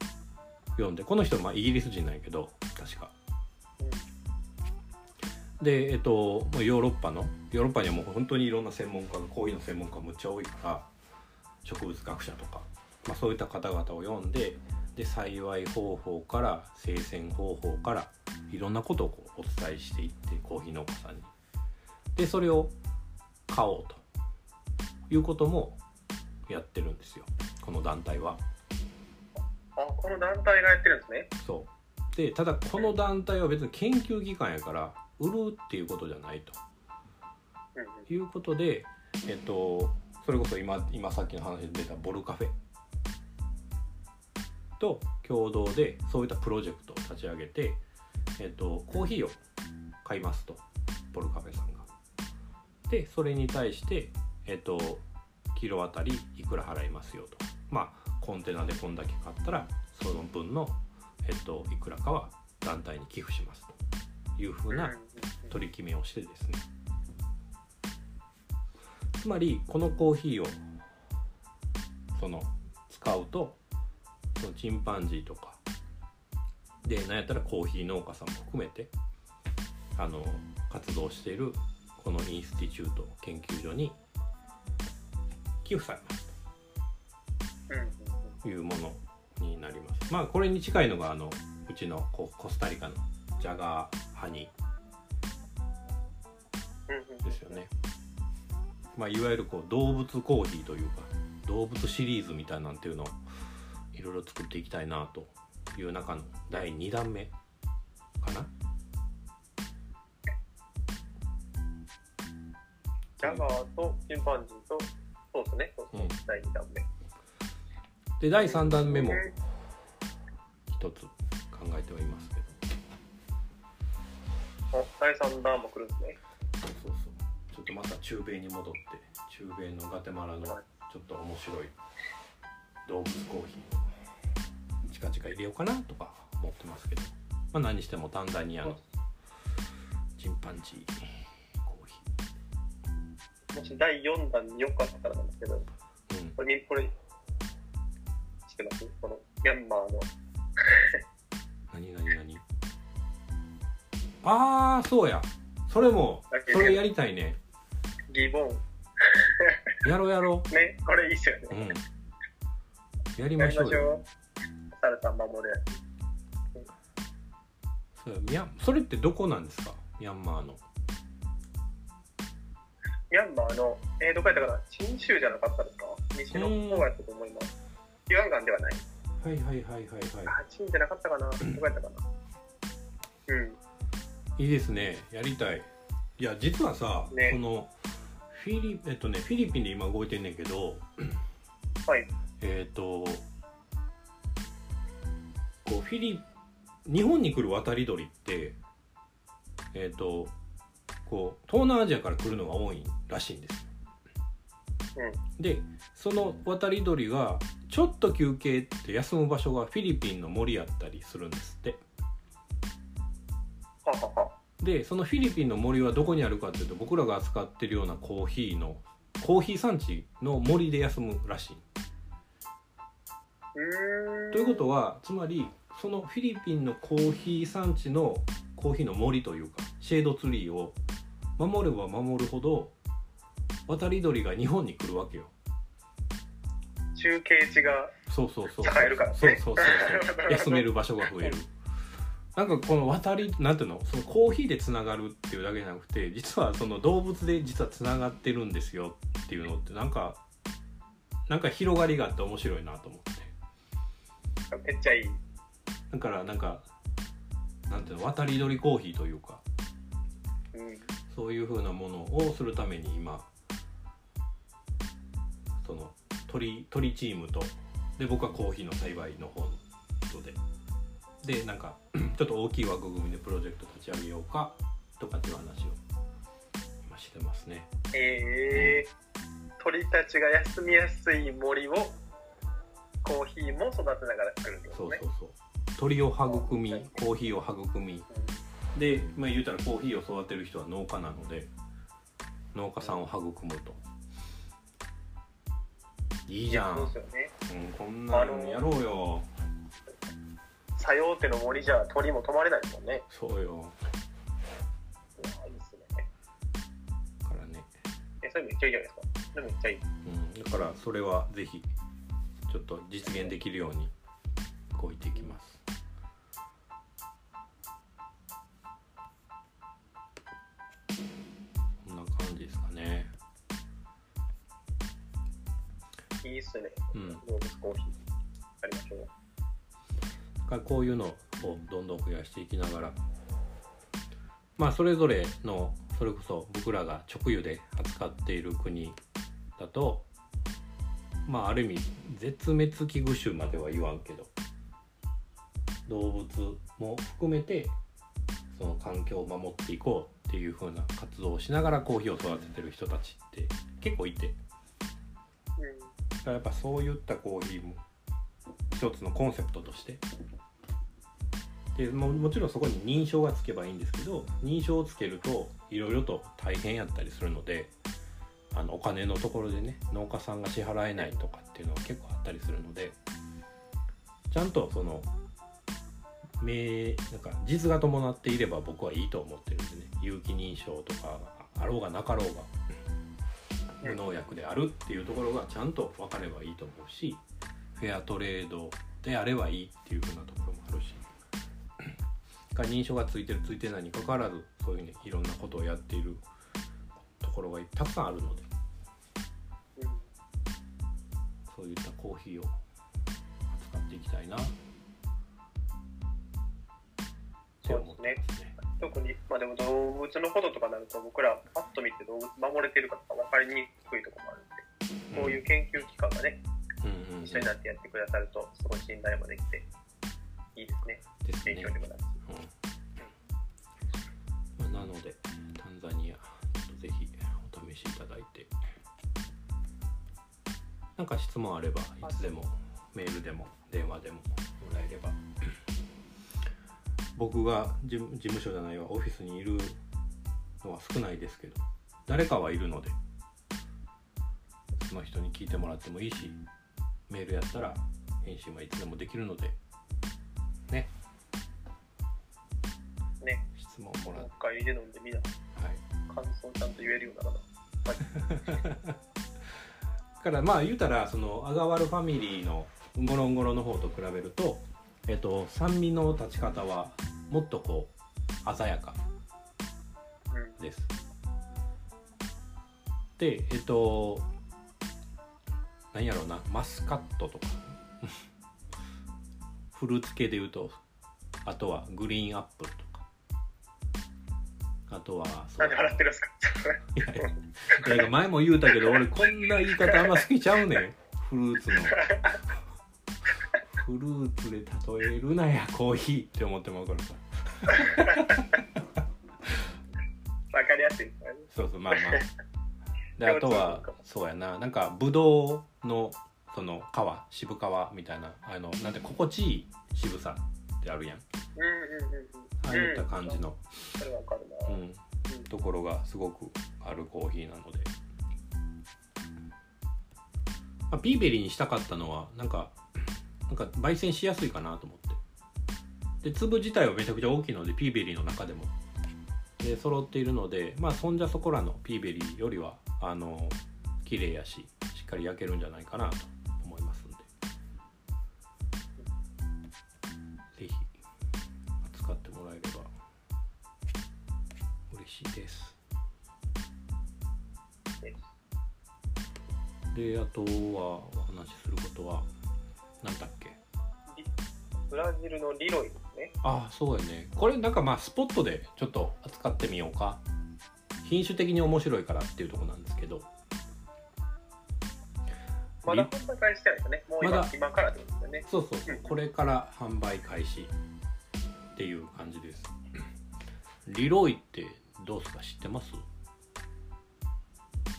読んでこの人まあイギリス人なんやけど確か。でえっとヨーロッパのヨーロッパにはもう本当にいろんな専門家がコーヒーの専門家むっちゃ多いから植物学者とか、まあ、そういった方々を読んでで栽培方法から生鮮方法からいろんなことをこうお伝えしていってコーヒー農家さんにでそれを買おうということもやってるんですよこの団体は。あこの団体がやってるんですね。そうでただこの団体は別に研究機関やから売るっていうことじゃないと。うん、いうことでえっとそれこそ今今さっきの話で出たボルカフェと共同でそういったプロジェクトを立ち上げて、えっと、コーヒーを買いますとボルカフェさんが。でそれに対して、えっと、キロあたりいくら払いますよと。まあコンテナでこんだけ買ったらその分の、えっと、いくらかは団体に寄付しますと。いうふうな取り決めをしてですね。つまりこのコーヒーをその使うとそのチンパンジーとかでなんやったらコーヒー農家さんも含めてあの活動しているこのインスティチュート研究所に寄付されますというものになります。まあこれに近いのがあのうちのココスタリカのジャガーハニーですよね。まあ、いわゆるこう動物コーヒーというか動物シリーズみたいなんていうのをいろいろ作っていきたいなという中の第2弾目かな。ジャガーとチンパンジーと、そうですね、そうん。第2弾目。で第3弾目も一つ考えてはいますけど。お第3弾も来るんですね。そうそうそう。ちょっとまた中米に戻って中米のガテマラのちょっと面白い動物コーヒー。を近々入れようかなとか思ってますけど、まあ、何にしてもタンザニアのチンパンジーコーヒもし第4弾によかったらなんですけど、ーうん。これ、これ、知ってます？このミャンマーの、何何何？ああそうや。それもそれやりたいね。ギボン。やろうやろ ね、これいいっすよね。ううん。やりやりましょう。よさん守るやそうやミャンそれってどこなんですか？ミャンマーの。ミャンマーの、えー、どこやったかな？新州じゃなかったですか？西の方やったと思います。ユアンガンではない。はいはいはいはいはい。あ、チンじゃなかったかな？どこやったかな？うん。いいですね。やりたい。いや実はさ、ね。このフィリえっとねフィリピンで今動いてんねんけど。はい。えっ、とこうフィリ日本に来る渡り鳥ってえっ、とこう東南アジアから来るのが多いらしいんですよ。でその渡り鳥がちょっと休憩って休む場所がフィリピンの森やったりするんですって。でそのフィリピンの森はどこにあるかっていうと僕らが扱ってるようなコーヒーのコーヒー産地の森で休むらしい。うーん。ということはつまりそのフィリピンのコーヒー産地のコーヒーの森というかシェードツリーを守れば守るほど渡り鳥が日本に来るわけよ。中継地が、そうそうそう。栄えるからねそうそうそうそう。休める場所が増える。なんかこの渡りなんていうの？そのコーヒーでつながるっていうだけじゃなくて実はその動物で実はつながってるんですよっていうのってなんかなんか広がりがあって面白いなと思ってめっちゃいい。だからなんかなんていうの渡り鳥コーヒーというかうん。そういう風なものをするために今その鳥鳥チームとで僕はコーヒーの栽培の方の人ででなんか ちょっと大きい枠組みでプロジェクト立ち上げようかとかっていう話を今してますね。えー、鳥たちが休みやすい森をコーヒーも育てながら作るんですね。そうそうそう鳥を育みコーヒーを育みで、まあ、言うたらコーヒーを育てる人は農家なので農家さんを育むといいじゃん、そうですよね。うん、こんなのやろうよ作用手の森じゃ鳥も止まれないですもんね。そうよいいですね。だからね、え、それめっちゃいいじゃないですか？それめっちゃいい。うん、だからそれはぜひちょっと実現できるように動いていきますいいっすね。うん動物コーヒー。ありましょう。だからこういうのをどんどん増やしていきながらまあそれぞれのそれこそ僕らが直輸で扱っている国だとまあある意味絶滅危惧種までは言わんけど動物も含めてその環境を守っていこうっていう風な活動をしながらコーヒーを育ててる人たちって結構いてうん。だからやっぱそういったコーヒーも一つのコンセプトとして。でももちろんそこに認証がつけばいいんですけど認証をつけるといろいろと大変やったりするのであのお金のところでね農家さんが支払えないとかっていうのは結構あったりするのでちゃんとその名なんか実が伴っていれば僕はいいと思ってるんでね。有機認証とかあろうがなかろうが。無農薬であるっていうところがちゃんと分かればいいと思うしフェアトレードであればいいっていうふうなところもあるし。が認証がついてるついてないにかかわらずそういうねいろんなことをやっているところがたくさんあるので。うん。そういったコーヒーを扱っていきたいな。って思ってますね。特に、まあでも動物のこととかになると僕らパッと見て動物守れてるかとか分かりにくいところもあるんで、こういう研究機関がね、うんうん、一緒になってやってくださるとすごい信頼もできていいですね。ですね。勉強にもなるし。うん。まあ、なのでタンザニアぜひお試しいただいて。なんか質問あればいつでもメールでも電話でももらえれば僕が事務事務所じゃないわオフィスにいるのは少ないですけど誰かはいるのでその人に聞いてもらってもいいしメールやったら返信はいつでもできるのでね。ね、質問もらって。もう一回入れ飲んでみな。はい。感想ちゃんと言えるようにならな。からまあ言うたらそのアガワルファミリーのゴロンゴロの方と比べると、えっと、酸味の立ち方はもっとこう鮮やか。うん。です。でえっと何やろうなマスカットとか。フルーツ系で言うとあとはグリーンアップルとか。あとはそなんで払ってるんですか？いや前も言うたけど俺こんな言い方あんま好きちゃうねん。フルーツのフルーツで例えるなやコーヒーって思ってまうからさ。わかりやすいね。そうそうまあまあ。であとはそうやな。なんかブドウのその皮渋皮みたいなあのなんて心地いい渋さってあるやん。うんうんうんうん。ああいった感じの。うん、ところがすごくあるコーヒーなので、まあ、ピーベリーにしたかったのはなんかなんか焙煎しやすいかなと思って。で粒自体はめちゃくちゃ大きいのでピーベリーの中でも。で揃っているのでまあそんじゃそこらのピーベリーよりはあの綺麗やししっかり焼けるんじゃないかなと思いますんで。ぜひ扱ってもらえれば嬉しいです。であとはお話しすることは何だっけ？ブラジルのリロイですね。ああそうやね。これなんかまあスポットでちょっと扱ってみようか。品種的に面白いからっていうところなんですけど。まだ販売開始してないですよね。もう今,、まだ。今からってことですよね。そうそうそう。うん。これから販売開始っていう感じです。リロイってどうですか？知ってます？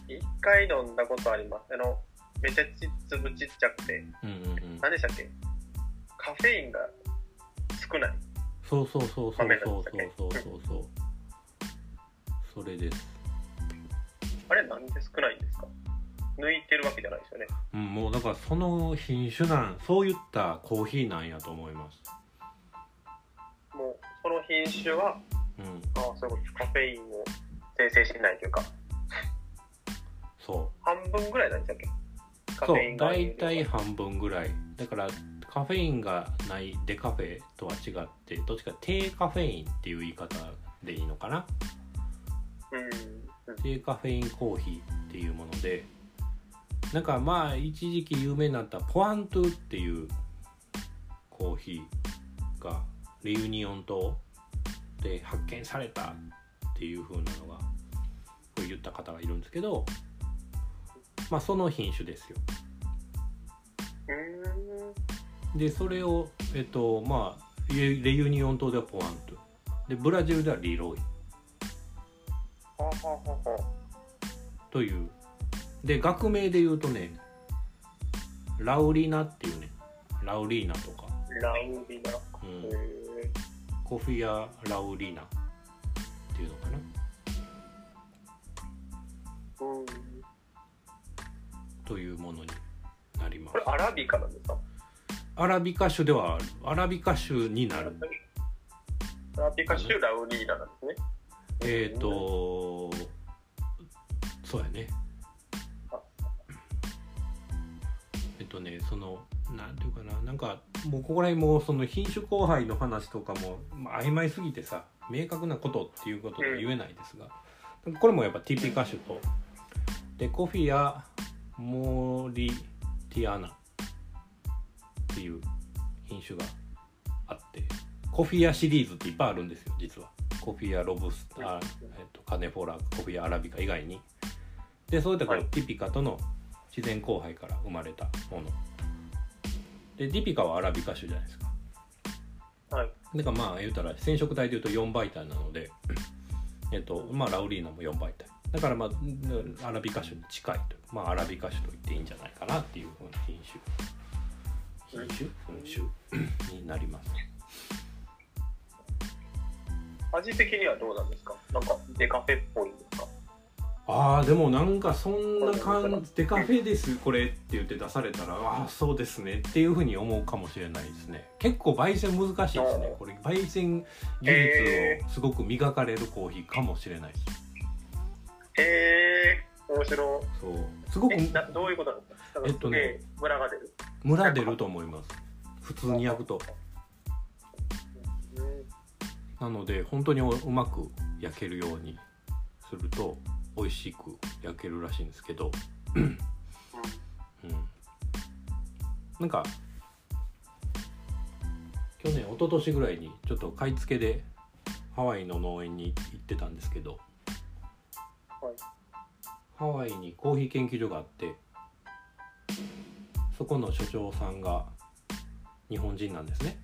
一回飲んだことあります。あの、めっちゃち粒ちっちゃくて、うんうんうん。何でしたっけ？カフェインが少ない。そうそうそうそうそう豆そうそうそう。そうそれです。あれなんで少ないんですか？抜いてるわけじゃないですよね。うん、もうだからその品種なんそういったコーヒーなんやと思います。もう、その品種は、うん。ああ、そういうことカフェインを生成しないというか、そ半分ぐらいなんでしたっけそう大体半分ぐらい。だからカフェインがないデカフェとは違ってどっちか低カフェインっていう言い方でいいのかな？うん。うん低カフェインコーヒーっていうものでなんかまあ一時期有名になったポアントゥっていうコーヒーがレユニオン島で発見されたっていう風なのがこう言った方がいるんですけどまあその品種ですよ。でそれをえっとまあレレユニオン島ではポアントゥでブラジルではリロイ。という。で学名で言うとねラウリナっていうね。ラウリーナとか、ラウリナ。うん。コフィア・ラウリーナっていうのかな。うん。というものになります。これアラビカなんですか？アラビカ種ではある。アラビカ種になる。アラビカ種ラウリーナなんですね。えっ、ー、とそうやね。えっとねそのなんていうかな。なんかもうここら辺もその品種交配の話とかも、まあ、曖昧すぎてさ明確なことっていうことが言えないですが、これもやっぱ TP 歌手と。でコフィア・モリティアナっていう品種があってコフィアシリーズっていっぱいあるんですよ実は。ココフィアロブスター、えっと、カネフォラコフィアアラビカ以外に。でそういったこのティピカとの自然交配から生まれたもの。でディピカはアラビカ種じゃないですか。はい。だからまあ言うたら染色体でいうと4倍体なのでえっとまあラウリーナも4倍体。だからまあアラビカ種に近いとまあアラビカ種と言っていいんじゃないかなっていう品種品種、うん、種になります。味的にはどうなんですか？なんかデカフェっぽいんですか？あーでもなんかそんな感じデカフェですこれって言って出されたらああそうですねっていうふうに思うかもしれないですね。結構焙煎難しいですね。これ焙煎技術をすごく磨かれるコーヒーかもしれないです。へえ面白そう。すごくえなどういうことなんですか？えっとねムラが出る。ムラ出ると思います。普通に焼くと。うん。なので本当にうまく焼けるようにすると美味しく焼けるらしいんですけど、うん、なんか去年一昨年ぐらいにちょっと買い付けでハワイの農園に行ってたんですけど、はい。ハワイにコーヒー研究所があってそこの所長さんが日本人なんですね。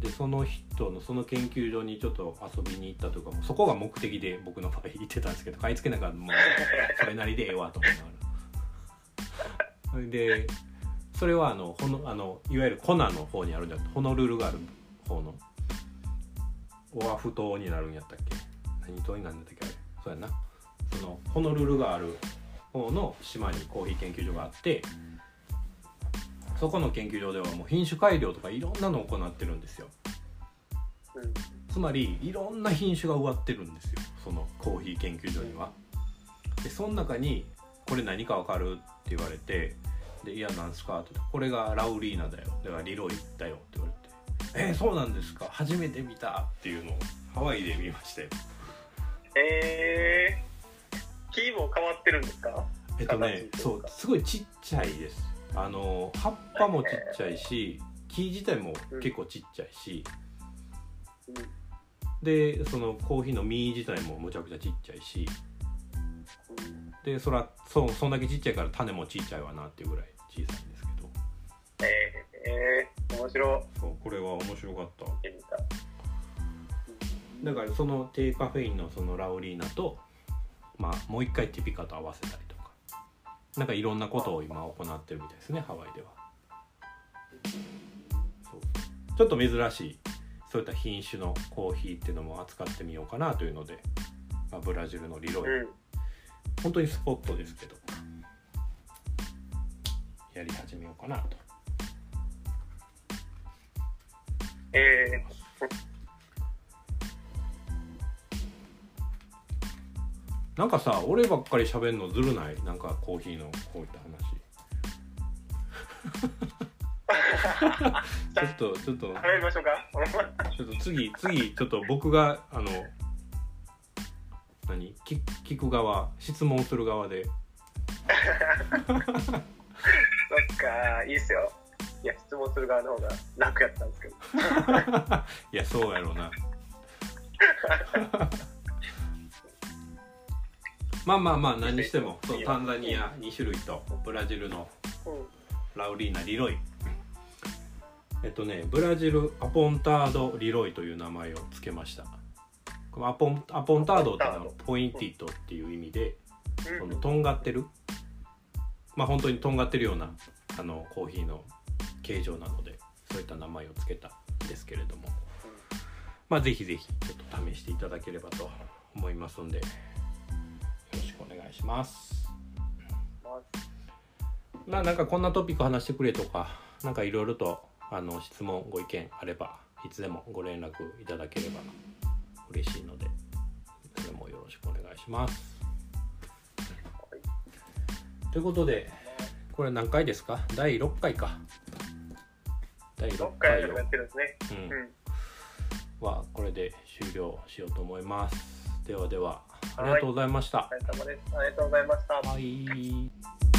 でその人のその研究所にちょっと遊びに行ったとかもそこが目的で僕の場合行ってたんですけど買い付けなんかもうそれなりでええわと思いながら。それでそれはあのほのあのいわゆるコナの方にあるんじゃなくてホノルルがある方のオアフ島になるんやったっけ？何島になるんだったっけあれ。そうやな。そのホノルルがある方の島にコーヒー研究所があってそこの研究所ではもう品種改良とかいろんなのを行ってるんですようんつまりいろんな品種が植わってるんですよそのコーヒー研究所には。でその中に「これ何かわかる?」って言われて「でいやなんすか?」って言って「これがラウリーナだよ」だからリロイだよ」って言われて「えー、そうなんですか初めて見た」っていうのをハワイで見ましたよ。えー、木も変わってるんですか？えっとねそうすごいちっちゃいです。あの葉っぱもちっちゃいし木自体も結構ちっちゃいし、うん。でそのコーヒーの実自体もむちゃくちゃちっちゃいし。うんでそらそそんだけちっちゃいから種もちっちゃいわなっていうぐらい小さいんですけど。えー、面白そうこれは面白かった。だからその低カフェインのそのラオリーナとまあもう一回ティピカと合わせたりとか。なんかいろんなことを今行ってるみたいですねハワイでは。そう。ちょっと珍しいそういった品種のコーヒーっていうのも扱ってみようかなというので、まあ、ブラジルのリロイ。うん。本当にスポットですけど。やり始めようかなと。えなんかさ俺ばっかり喋んのずるない？なんかコーヒーのこういった話。ちょっとちょっと。ましょうか。ちょっと次次ちょっと僕があの何？聞聞く側質問する側で。そっかいいっすよ。いや質問する側の方が楽やったんですけど。いやそうやろうな まあまあまあ何にしてもそうタンザニア2種類とブラジルのうん。ラウリーナ・リロイ。えっとねブラジルアポンタード・リロイという名前を付けました。このアポンアポンタードっていうのはポインティッドっていう意味でそのとんがってる。まあ本当にとんがってるようなあのコーヒーの形状なのでそういった名前を付けたんですけれども。まあぜひぜひちょっと試していただければと思いますのでくお願いします。まあなんかこんなトピック話してくれとかなんかいろいろとあの質問ご意見あればいつでもご連絡いただければ嬉しいのでそれもよろしくお願いします。ということでこれ何回ですか？第6回か。第6 6回回をやってるんですね。ううんん。はこれで終了しようと思います。ではではありがとうございました。お疲れ様です。ありがとうございました。はい